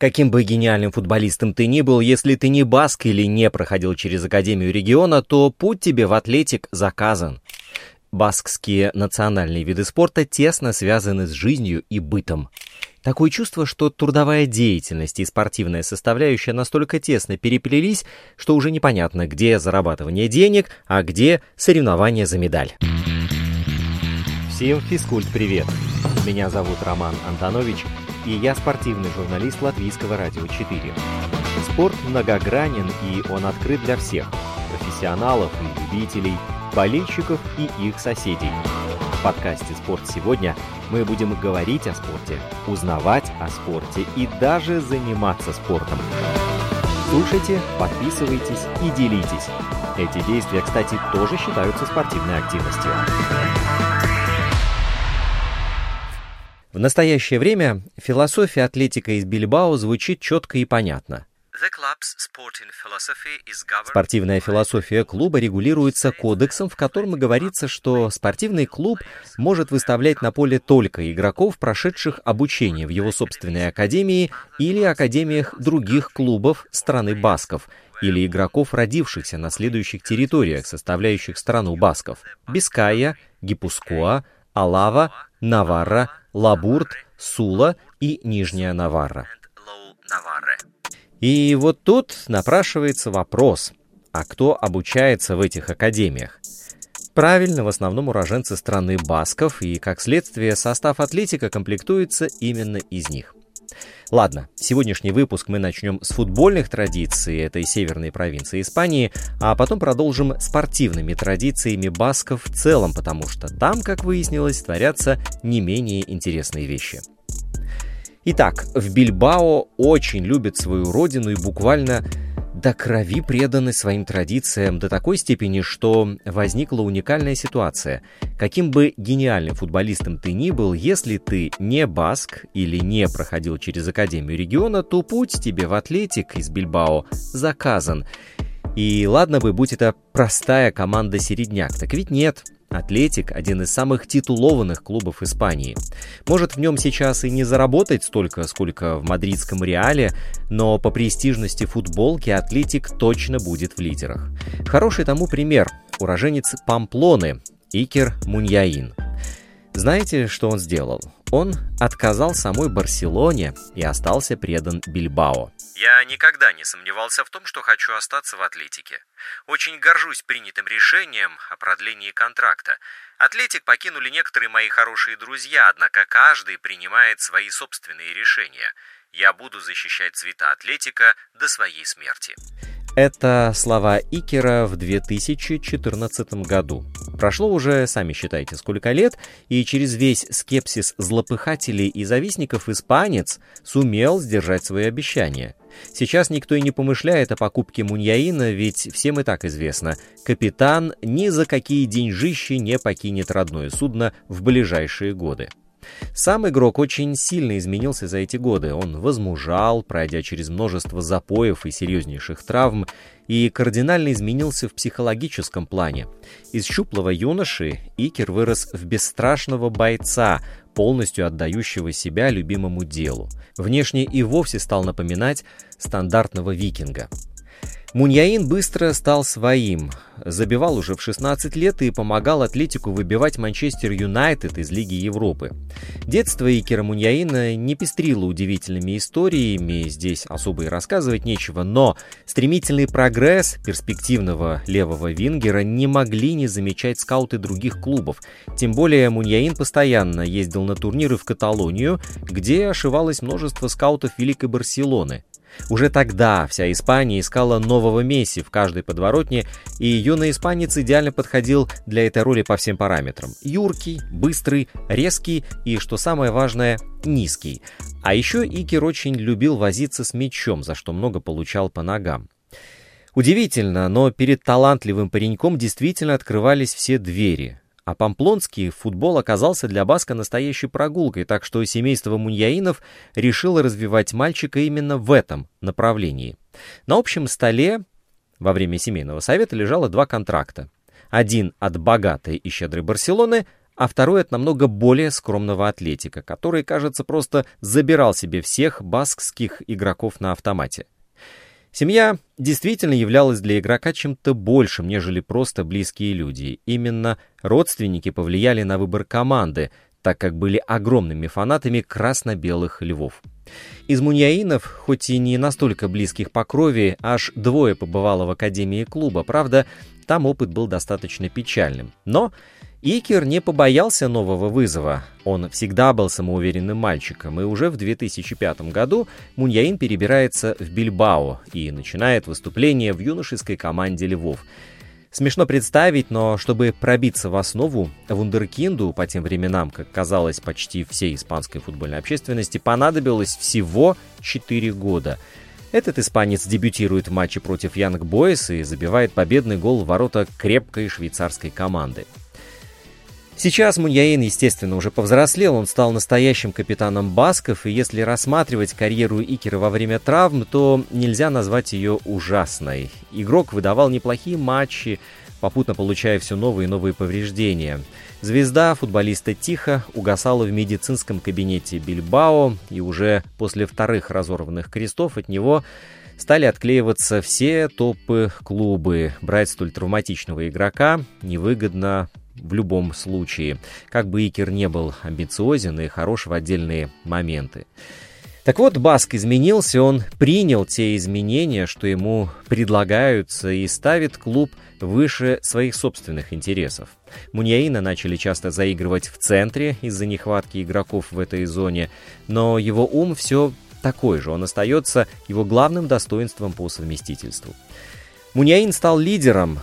Каким бы гениальным футболистом ты ни был, если ты не баск или не проходил через Академию региона, то путь тебе в атлетик заказан. Баскские национальные виды спорта тесно связаны с жизнью и бытом. Такое чувство, что трудовая деятельность и спортивная составляющая настолько тесно переплелись, что уже непонятно, где зарабатывание денег, а где соревнования за медаль. Всем физкульт-привет! Меня зовут Роман Антонович, и я спортивный журналист Латвийского радио 4. Спорт многогранен, и он открыт для всех – профессионалов и любителей, болельщиков и их соседей. В подкасте «Спорт сегодня» мы будем говорить о спорте, узнавать о спорте и даже заниматься спортом. Слушайте, подписывайтесь и делитесь. Эти действия, кстати, тоже считаются спортивной активностью. В настоящее время философия атлетика из Бильбао звучит четко и понятно. Спортивная философия клуба регулируется кодексом, в котором говорится, что спортивный клуб может выставлять на поле только игроков, прошедших обучение в его собственной академии или академиях других клубов страны Басков, или игроков, родившихся на следующих территориях, составляющих страну Басков – Биская, Гипускоа, Алава, Наварра, Лабурт, Сула и Нижняя Наварра. И вот тут напрашивается вопрос, а кто обучается в этих академиях? Правильно, в основном уроженцы страны Басков, и, как следствие, состав атлетика комплектуется именно из них. Ладно, сегодняшний выпуск мы начнем с футбольных традиций этой северной провинции Испании, а потом продолжим спортивными традициями басков в целом, потому что там, как выяснилось, творятся не менее интересные вещи. Итак, в Бильбао очень любят свою родину и буквально до крови преданы своим традициям до такой степени, что возникла уникальная ситуация. Каким бы гениальным футболистом ты ни был, если ты не баск или не проходил через Академию региона, то путь тебе в атлетик из Бильбао заказан. И ладно бы, будь это простая команда середняк, так ведь нет. Атлетик – один из самых титулованных клубов Испании. Может в нем сейчас и не заработать столько, сколько в мадридском Реале, но по престижности футболки Атлетик точно будет в лидерах. Хороший тому пример – уроженец Памплоны Икер Муньяин. Знаете, что он сделал? Он отказал самой Барселоне и остался предан Бильбао. Я никогда не сомневался в том, что хочу остаться в Атлетике. Очень горжусь принятым решением о продлении контракта. Атлетик покинули некоторые мои хорошие друзья, однако каждый принимает свои собственные решения. Я буду защищать цвета Атлетика до своей смерти. Это слова Икера в 2014 году. Прошло уже, сами считайте, сколько лет, и через весь скепсис злопыхателей и завистников испанец сумел сдержать свои обещания. Сейчас никто и не помышляет о покупке Муньяина, ведь всем и так известно, капитан ни за какие деньжищи не покинет родное судно в ближайшие годы. Сам игрок очень сильно изменился за эти годы. Он возмужал, пройдя через множество запоев и серьезнейших травм, и кардинально изменился в психологическом плане. Из щуплого юноши Икер вырос в бесстрашного бойца, полностью отдающего себя любимому делу. Внешне и вовсе стал напоминать стандартного викинга. Муньяин быстро стал своим, забивал уже в 16 лет и помогал Атлетику выбивать Манчестер Юнайтед из Лиги Европы. Детство Икера Муньяина не пестрило удивительными историями, здесь особо и рассказывать нечего, но стремительный прогресс перспективного левого вингера не могли не замечать скауты других клубов. Тем более Муньяин постоянно ездил на турниры в Каталонию, где ошивалось множество скаутов Великой Барселоны. Уже тогда вся Испания искала нового Месси в каждой подворотне, и юный испанец идеально подходил для этой роли по всем параметрам. Юркий, быстрый, резкий и, что самое важное, низкий. А еще Икер очень любил возиться с мячом, за что много получал по ногам. Удивительно, но перед талантливым пареньком действительно открывались все двери. А памплонский футбол оказался для Баска настоящей прогулкой, так что семейство Муньяинов решило развивать мальчика именно в этом направлении. На общем столе во время семейного совета лежало два контракта. Один от богатой и щедрой Барселоны, а второй от намного более скромного атлетика, который, кажется, просто забирал себе всех баскских игроков на автомате. Семья действительно являлась для игрока чем-то большим, нежели просто близкие люди. Именно родственники повлияли на выбор команды, так как были огромными фанатами красно-белых львов. Из муньяинов, хоть и не настолько близких по крови, аж двое побывало в академии клуба. Правда, там опыт был достаточно печальным. Но Икер не побоялся нового вызова. Он всегда был самоуверенным мальчиком, и уже в 2005 году Муньяин перебирается в Бильбао и начинает выступление в юношеской команде «Львов». Смешно представить, но чтобы пробиться в основу, вундеркинду по тем временам, как казалось почти всей испанской футбольной общественности, понадобилось всего 4 года. Этот испанец дебютирует в матче против Янг Бойс и забивает победный гол в ворота крепкой швейцарской команды. Сейчас Муньяин, естественно, уже повзрослел, он стал настоящим капитаном Басков, и если рассматривать карьеру Икера во время травм, то нельзя назвать ее ужасной. Игрок выдавал неплохие матчи, попутно получая все новые и новые повреждения. Звезда футболиста тихо угасала в медицинском кабинете Бильбао, и уже после вторых разорванных крестов от него стали отклеиваться все топы клубы. Брать столь травматичного игрока невыгодно в любом случае, как бы Икер не был амбициозен и хорош в отдельные моменты. Так вот, Баск изменился, он принял те изменения, что ему предлагаются, и ставит клуб выше своих собственных интересов. Муньяина начали часто заигрывать в центре из-за нехватки игроков в этой зоне, но его ум все такой же, он остается его главным достоинством по совместительству. Муньяин стал лидером,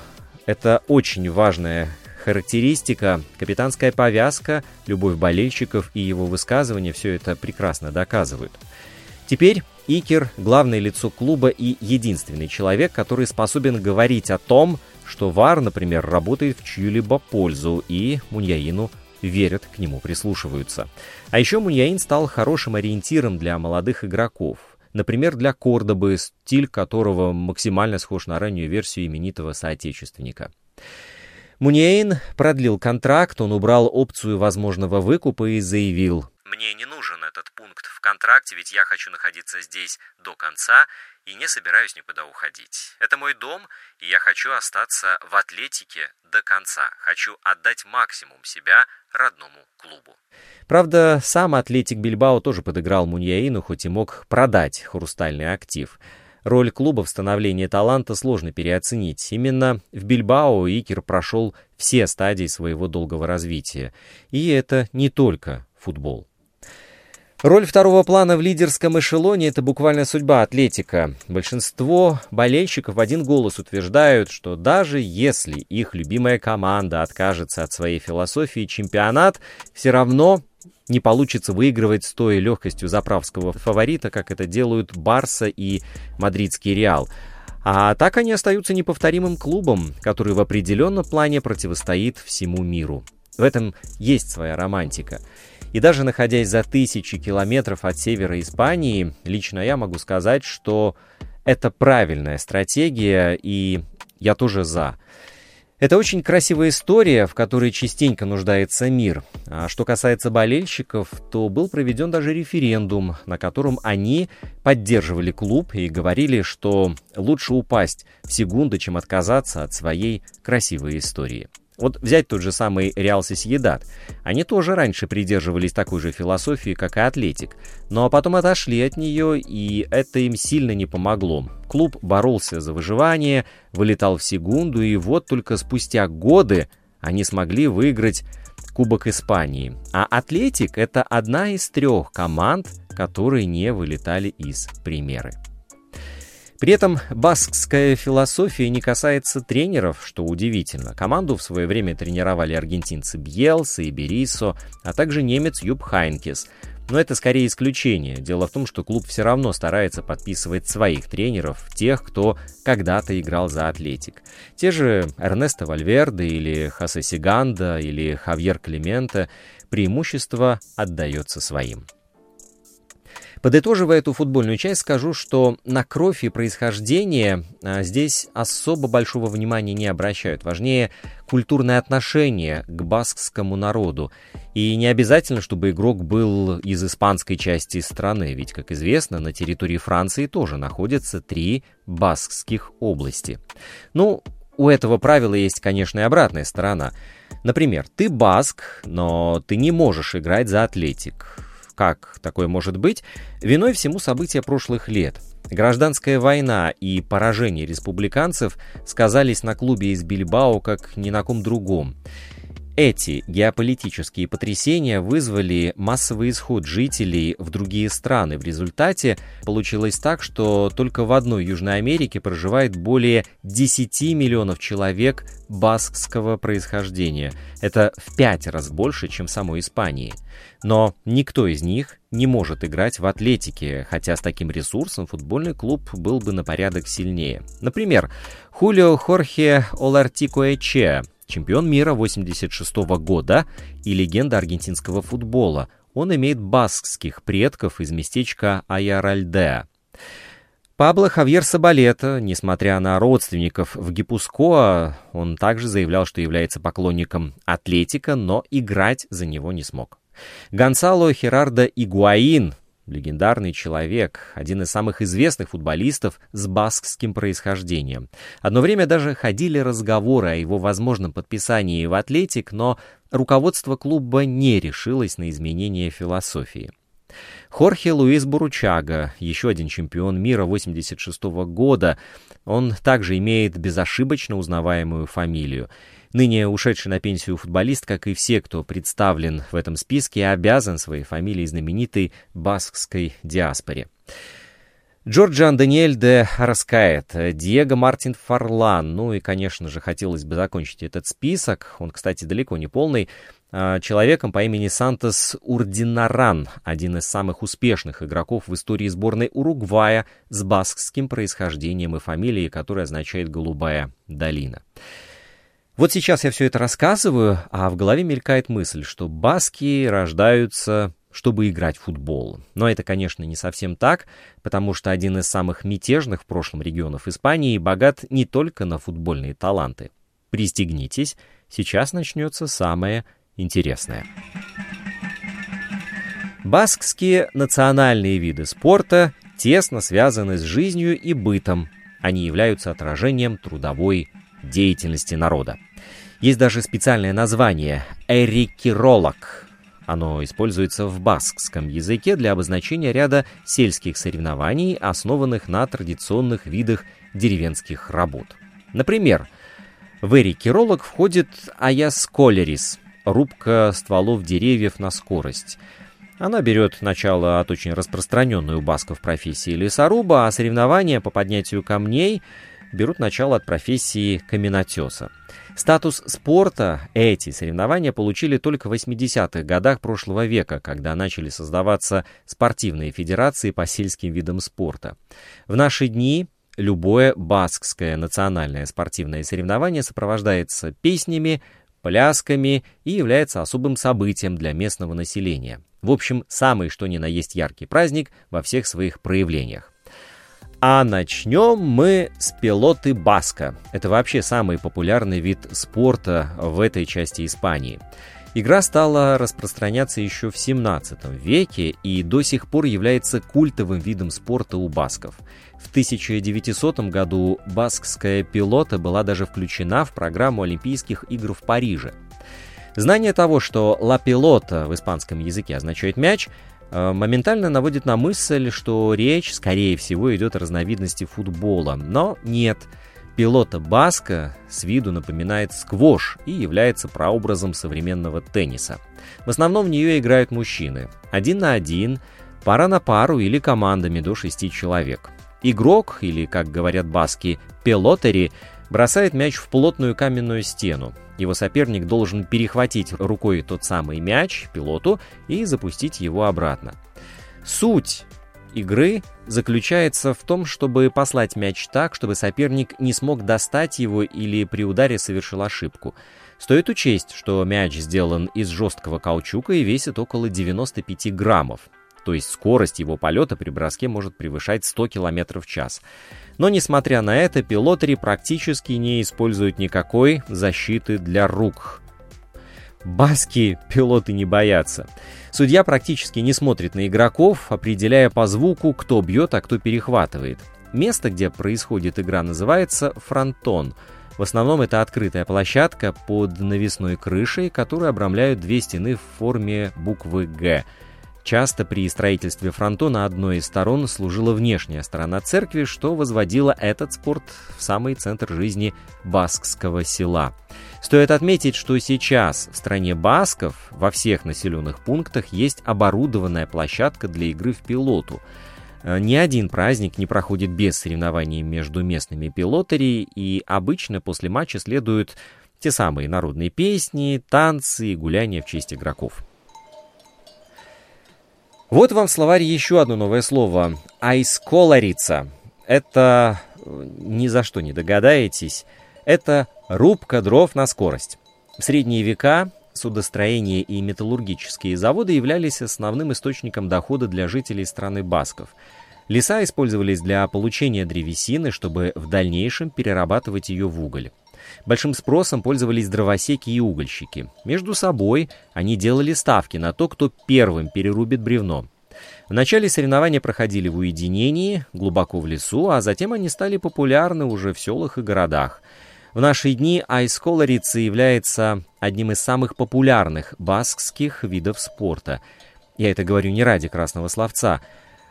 это очень важная характеристика, капитанская повязка, любовь болельщиков и его высказывания все это прекрасно доказывают. Теперь Икер – главное лицо клуба и единственный человек, который способен говорить о том, что ВАР, например, работает в чью-либо пользу, и Муньяину верят, к нему прислушиваются. А еще Муньяин стал хорошим ориентиром для молодых игроков. Например, для Кордобы, стиль которого максимально схож на раннюю версию именитого соотечественника. Мунейн продлил контракт, он убрал опцию возможного выкупа и заявил. «Мне не нужен этот пункт в контракте, ведь я хочу находиться здесь до конца и не собираюсь никуда уходить. Это мой дом, и я хочу остаться в атлетике до конца. Хочу отдать максимум себя родному клубу. Правда, сам атлетик Бильбао тоже подыграл Муньяину, хоть и мог продать хрустальный актив. Роль клуба в становлении таланта сложно переоценить. Именно в Бильбао Икер прошел все стадии своего долгого развития. И это не только футбол. Роль второго плана в лидерском эшелоне – это буквально судьба атлетика. Большинство болельщиков в один голос утверждают, что даже если их любимая команда откажется от своей философии, чемпионат все равно не получится выигрывать с той легкостью заправского фаворита, как это делают Барса и Мадридский Реал. А так они остаются неповторимым клубом, который в определенном плане противостоит всему миру. В этом есть своя романтика. И даже находясь за тысячи километров от севера Испании, лично я могу сказать, что это правильная стратегия, и я тоже за. Это очень красивая история, в которой частенько нуждается мир. А что касается болельщиков, то был проведен даже референдум, на котором они поддерживали клуб и говорили, что лучше упасть в секунду, чем отказаться от своей красивой истории. Вот взять тот же самый Реал Сосьедат. Они тоже раньше придерживались такой же философии, как и Атлетик, но потом отошли от нее, и это им сильно не помогло. Клуб боролся за выживание, вылетал в секунду, и вот только спустя годы они смогли выиграть Кубок Испании. А Атлетик — это одна из трех команд, которые не вылетали из примеры. При этом баскская философия не касается тренеров, что удивительно. Команду в свое время тренировали аргентинцы Бьелса и Берисо, а также немец Юб Хайнкес. Но это скорее исключение. Дело в том, что клуб все равно старается подписывать своих тренеров, тех, кто когда-то играл за Атлетик. Те же Эрнесто Вальверде или Хосе Сиганда или Хавьер Климента преимущество отдается своим. Подытоживая эту футбольную часть, скажу, что на кровь и происхождение а, здесь особо большого внимания не обращают. Важнее культурное отношение к баскскому народу. И не обязательно, чтобы игрок был из испанской части страны, ведь, как известно, на территории Франции тоже находятся три баскских области. Ну, у этого правила есть, конечно, и обратная сторона. Например, ты баск, но ты не можешь играть за Атлетик как такое может быть, виной всему события прошлых лет. Гражданская война и поражение республиканцев сказались на клубе из Бильбао как ни на ком другом. Эти геополитические потрясения вызвали массовый исход жителей в другие страны. В результате получилось так, что только в одной Южной Америке проживает более 10 миллионов человек баскского происхождения. Это в пять раз больше, чем самой Испании. Но никто из них не может играть в атлетике, хотя с таким ресурсом футбольный клуб был бы на порядок сильнее. Например, Хулио Хорхе Олартикоэче чемпион мира 86 года и легенда аргентинского футбола. Он имеет баскских предков из местечка Аяральдеа. Пабло Хавьер Сабалета, несмотря на родственников в Гипускоа, он также заявлял, что является поклонником Атлетика, но играть за него не смог. Гонсало Херардо Игуаин, Легендарный человек, один из самых известных футболистов с баскским происхождением. Одно время даже ходили разговоры о его возможном подписании в «Атлетик», но руководство клуба не решилось на изменение философии. Хорхе Луис Буручага, еще один чемпион мира 86 года, он также имеет безошибочно узнаваемую фамилию. Ныне ушедший на пенсию футболист, как и все, кто представлен в этом списке, обязан своей фамилией знаменитой баскской диаспоре. Джорджан Даниэль де Раскает, Диего Мартин Фарлан, ну и, конечно же, хотелось бы закончить этот список, он, кстати, далеко не полный, а, человеком по имени Сантос Урдинаран, один из самых успешных игроков в истории сборной Уругвая с баскским происхождением и фамилией, которая означает «голубая долина». Вот сейчас я все это рассказываю, а в голове мелькает мысль, что баски рождаются чтобы играть в футбол. Но это, конечно, не совсем так, потому что один из самых мятежных в прошлом регионов Испании богат не только на футбольные таланты. Пристегнитесь, сейчас начнется самое интересное. Баскские национальные виды спорта тесно связаны с жизнью и бытом. Они являются отражением трудовой деятельности народа. Есть даже специальное название – эрикиролог. Оно используется в баскском языке для обозначения ряда сельских соревнований, основанных на традиционных видах деревенских работ. Например, в эрикиролог входит аясколерис – рубка стволов деревьев на скорость. Она берет начало от очень распространенной у басков профессии лесоруба, а соревнования по поднятию камней – берут начало от профессии каменотеса. Статус спорта эти соревнования получили только в 80-х годах прошлого века, когда начали создаваться спортивные федерации по сельским видам спорта. В наши дни любое баскское национальное спортивное соревнование сопровождается песнями, плясками и является особым событием для местного населения. В общем, самый что ни на есть яркий праздник во всех своих проявлениях. А начнем мы с пилоты баска. Это вообще самый популярный вид спорта в этой части Испании. Игра стала распространяться еще в 17 веке и до сих пор является культовым видом спорта у басков. В 1900 году баскская пилота была даже включена в программу Олимпийских игр в Париже. Знание того, что «ла пилота» в испанском языке означает «мяч», моментально наводит на мысль, что речь, скорее всего, идет о разновидности футбола. Но нет. Пилота Баска с виду напоминает сквош и является прообразом современного тенниса. В основном в нее играют мужчины. Один на один, пара на пару или командами до шести человек. Игрок, или, как говорят баски, пилотери, бросает мяч в плотную каменную стену. Его соперник должен перехватить рукой тот самый мяч пилоту и запустить его обратно. Суть игры заключается в том, чтобы послать мяч так, чтобы соперник не смог достать его или при ударе совершил ошибку. Стоит учесть, что мяч сделан из жесткого каучука и весит около 95 граммов. То есть скорость его полета при броске может превышать 100 км в час. Но, несмотря на это, пилотери практически не используют никакой защиты для рук. Баски пилоты не боятся. Судья практически не смотрит на игроков, определяя по звуку, кто бьет, а кто перехватывает. Место, где происходит игра, называется фронтон. В основном это открытая площадка под навесной крышей, которую обрамляют две стены в форме буквы «Г». Часто при строительстве фронтона одной из сторон служила внешняя сторона церкви, что возводило этот спорт в самый центр жизни баскского села. Стоит отметить, что сейчас в стране басков во всех населенных пунктах есть оборудованная площадка для игры в пилоту. Э, ни один праздник не проходит без соревнований между местными пилотами, и обычно после матча следуют те самые народные песни, танцы и гуляния в честь игроков. Вот вам в словаре еще одно новое слово. Айсколарица. Это, э, ни за что не догадаетесь, это рубка дров на скорость. В средние века судостроение и металлургические заводы являлись основным источником дохода для жителей страны Басков. Леса использовались для получения древесины, чтобы в дальнейшем перерабатывать ее в уголь. Большим спросом пользовались дровосеки и угольщики. Между собой они делали ставки на то, кто первым перерубит бревно. В начале соревнования проходили в уединении, глубоко в лесу, а затем они стали популярны уже в селах и городах. В наши дни айсколарица является одним из самых популярных баскских видов спорта. Я это говорю не ради красного словца.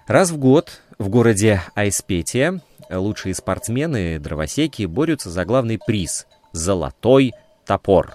Раз в год в городе Айспетия лучшие спортсмены, дровосеки, борются за главный приз – «Золотой топор».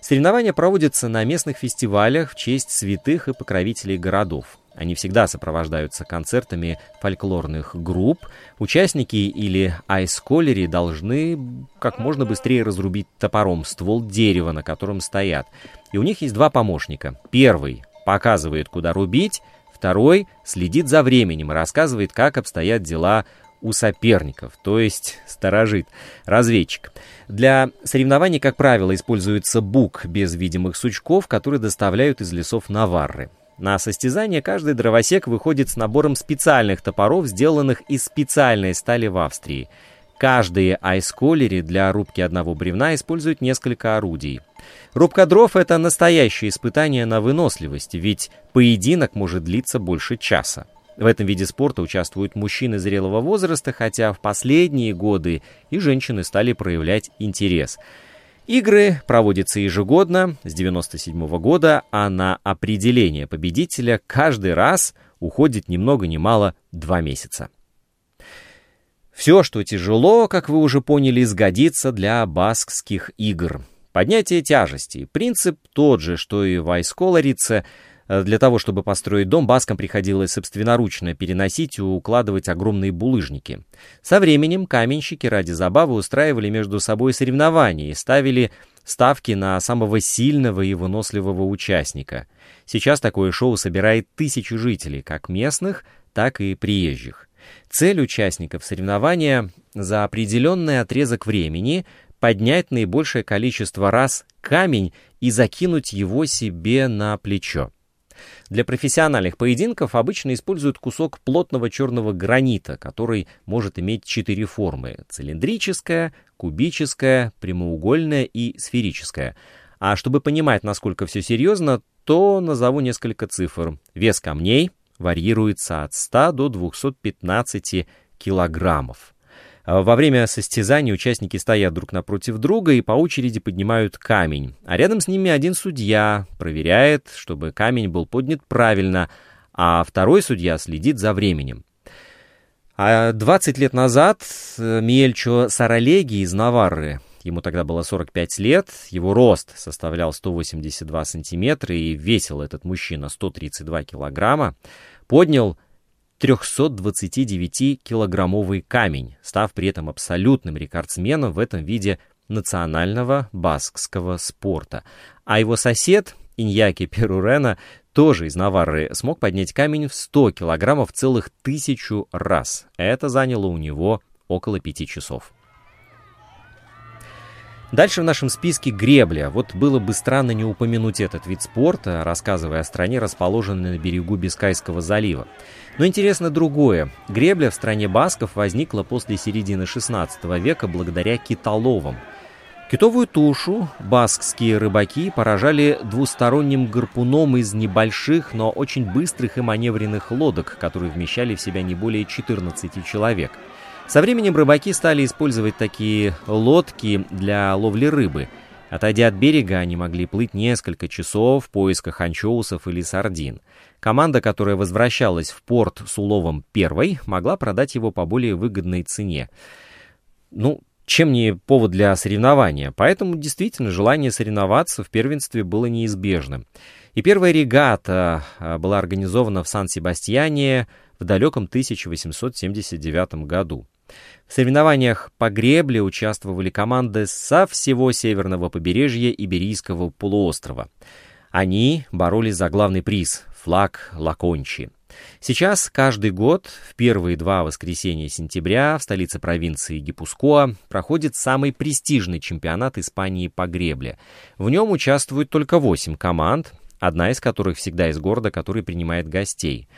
Соревнования проводятся на местных фестивалях в честь святых и покровителей городов. Они всегда сопровождаются концертами фольклорных групп. Участники или айсколери должны как можно быстрее разрубить топором ствол дерева, на котором стоят. И у них есть два помощника. Первый показывает, куда рубить, второй следит за временем и рассказывает, как обстоят дела у соперников, то есть сторожит, разведчик. Для соревнований, как правило, используется бук без видимых сучков, которые доставляют из лесов Наварры. На состязание каждый дровосек выходит с набором специальных топоров, сделанных из специальной стали в Австрии. Каждые айсколери для рубки одного бревна используют несколько орудий. Рубка дров — это настоящее испытание на выносливость, ведь поединок может длиться больше часа. В этом виде спорта участвуют мужчины зрелого возраста, хотя в последние годы и женщины стали проявлять интерес. Игры проводятся ежегодно с 1997 года, а на определение победителя каждый раз уходит ни много ни мало два месяца. Все, что тяжело, как вы уже поняли, сгодится для баскских игр. Поднятие тяжести. Принцип тот же, что и в Э, для того, чтобы построить дом, баскам приходилось собственноручно переносить и укладывать огромные булыжники. Со временем каменщики ради забавы устраивали между собой соревнования и ставили ставки на самого сильного и выносливого участника. Сейчас такое шоу собирает тысячи жителей, как местных, так и приезжих. Цель участников соревнования за определенный отрезок времени поднять наибольшее количество раз камень и закинуть его себе на плечо. Для профессиональных поединков обычно используют кусок плотного черного гранита, который может иметь четыре формы – цилиндрическая, кубическая, прямоугольная и сферическая. А чтобы понимать, насколько все серьезно, то назову несколько цифр. Вес камней варьируется от 100 до 215 килограммов. А во время состязания участники стоят друг напротив друга и по очереди поднимают камень. А рядом с ними один судья проверяет, чтобы камень был поднят правильно, а второй судья следит за временем. А 20 лет назад э, Миельчо Саралеги из Наварры, ему тогда было 45 лет, его рост составлял 182 сантиметра и весил этот мужчина 132 килограмма, поднял 329-килограммовый камень, став при этом абсолютным рекордсменом в этом виде национального баскского спорта. А его сосед, Иньяки Перурена, тоже из Наварры, смог поднять камень в 100 килограммов целых тысячу раз. Это заняло у него около пяти часов. Дальше в нашем списке гребля. Вот было бы странно не упомянуть этот вид спорта, рассказывая о стране, расположенной на берегу Бискайского залива. Но интересно другое. Гребля в стране басков возникла после середины 16 века благодаря китоловам. Китовую тушу баскские рыбаки поражали двусторонним гарпуном из небольших, но очень быстрых и маневренных лодок, которые вмещали в себя не более 14 человек – со временем рыбаки стали использовать такие лодки для ловли рыбы. Отойдя от берега, они могли плыть несколько часов в поисках анчоусов или сардин. Команда, которая возвращалась в порт с уловом первой, могла продать его по более выгодной цене. Ну, чем не повод для соревнования. Поэтому действительно желание соревноваться в первенстве было неизбежным. И первая регата а, была организована в Сан-Себастьяне в далеком 1879 году. В соревнованиях по гребле участвовали команды со всего северного побережья Иберийского полуострова. Они боролись за главный приз – флаг Лакончи. Сейчас каждый год в первые два воскресенья сентября в столице провинции Гипускоа проходит самый престижный чемпионат Испании по гребле. В нем участвуют только восемь команд, одна из которых всегда из города, который принимает гостей.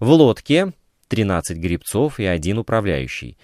В лодке 13 грибцов и один управляющий.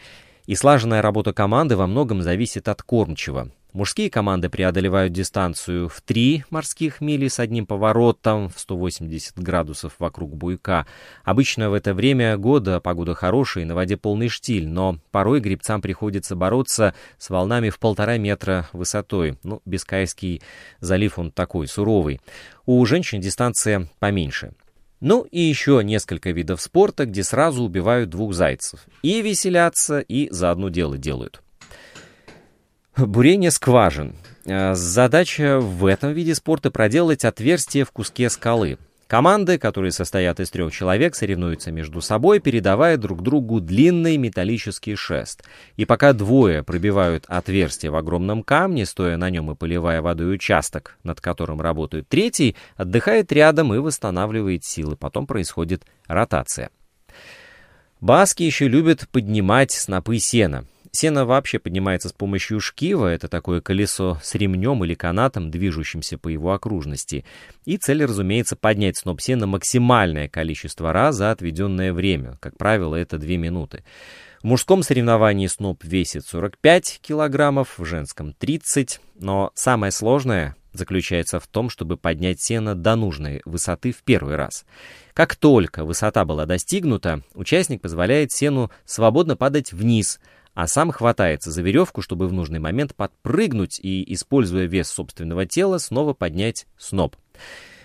И слаженная работа команды во многом зависит от кормчего. Мужские команды преодолевают дистанцию в 3 морских мили с одним поворотом в 180 градусов вокруг буйка. Обычно в это время года погода хорошая и на воде полный штиль, но порой грибцам приходится бороться с волнами в полтора метра высотой. Ну, Бискайский залив он такой, суровый. У женщин дистанция поменьше. Ну и еще несколько видов спорта, где сразу убивают двух зайцев. И веселятся, и заодно дело делают. Бурение скважин. Э, задача в этом виде спорта проделать отверстие в куске скалы. Команды, которые состоят из трех человек, соревнуются между собой, передавая друг другу длинный металлический шест. И пока двое пробивают отверстие в огромном камне, стоя на нем и поливая водой участок, над которым работает третий, отдыхает рядом и восстанавливает силы. Потом происходит ротация. Баски еще любят поднимать снопы сена. Сено вообще поднимается с помощью шкива, это такое колесо с ремнем или канатом, движущимся по его окружности. И цель, разумеется, поднять сноп сена максимальное количество раз за отведенное время. Как правило, это 2 минуты. В мужском соревновании сноп весит 45 килограммов, в женском 30, но самое сложное заключается в том, чтобы поднять сено до нужной высоты в первый раз. Как только высота была достигнута, участник позволяет сену свободно падать вниз – а сам хватается за веревку, чтобы в нужный момент подпрыгнуть и, используя вес собственного тела, снова поднять сноп.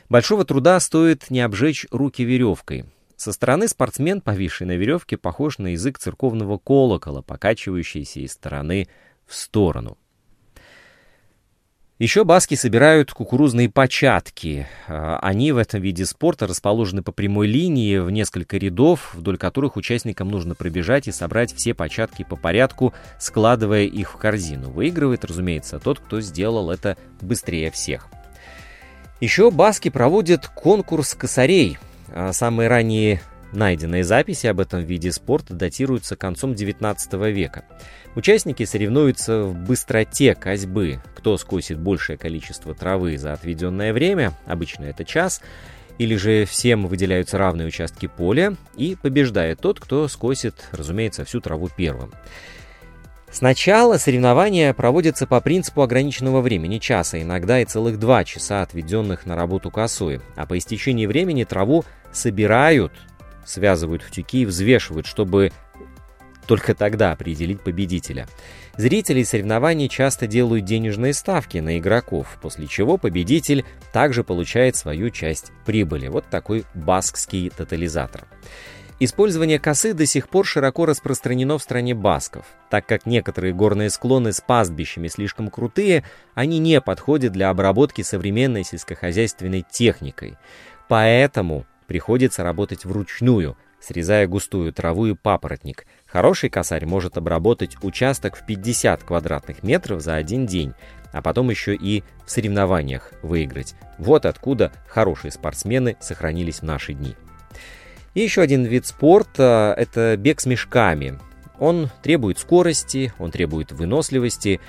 Большого труда стоит не обжечь руки веревкой. Со стороны спортсмен, повисший на веревке, похож на язык церковного колокола, покачивающийся из стороны в сторону. Еще баски собирают кукурузные початки. А, они в этом виде спорта расположены по прямой линии в несколько рядов, вдоль которых участникам нужно пробежать и собрать все початки по порядку, складывая их в корзину. Выигрывает, разумеется, тот, кто сделал это быстрее всех. Еще баски проводят конкурс косарей. А, самые ранние найденные записи об этом виде спорта датируются концом XIX века. Участники соревнуются в быстроте козьбы. Кто скосит большее количество травы за отведенное время, обычно это час, или же всем выделяются равные участки поля, и побеждает тот, кто скосит, разумеется, всю траву первым. Сначала соревнования проводятся по принципу ограниченного времени часа, иногда и целых два часа, отведенных на работу косой, а по истечении времени траву собирают, связывают в тюки и взвешивают, чтобы только тогда определить победителя. Зрители соревнований часто делают денежные ставки на игроков, после чего победитель также получает свою часть прибыли. Вот такой баскский тотализатор. Использование косы до сих пор широко распространено в стране басков. Так как некоторые горные склоны с пастбищами слишком крутые, они не подходят для обработки современной сельскохозяйственной техникой. Поэтому приходится работать вручную, срезая густую траву и папоротник. Хороший косарь может обработать участок в 50 квадратных метров за один день, а потом еще и в соревнованиях выиграть. Вот откуда хорошие спортсмены сохранились в наши дни. И еще один вид спорта – это бег с мешками. Он требует скорости, он требует выносливости.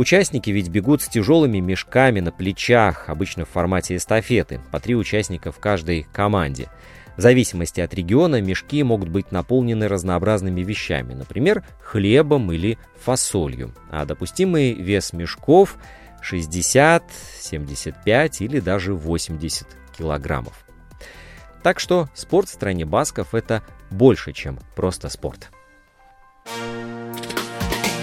Участники ведь бегут с тяжелыми мешками на плечах, обычно в формате эстафеты, по три участника в каждой команде. В зависимости от региона мешки могут быть наполнены разнообразными вещами, например, хлебом или фасолью, а допустимый вес мешков 60, 75 или даже 80 килограммов. Так что спорт в стране басков это больше, чем просто спорт.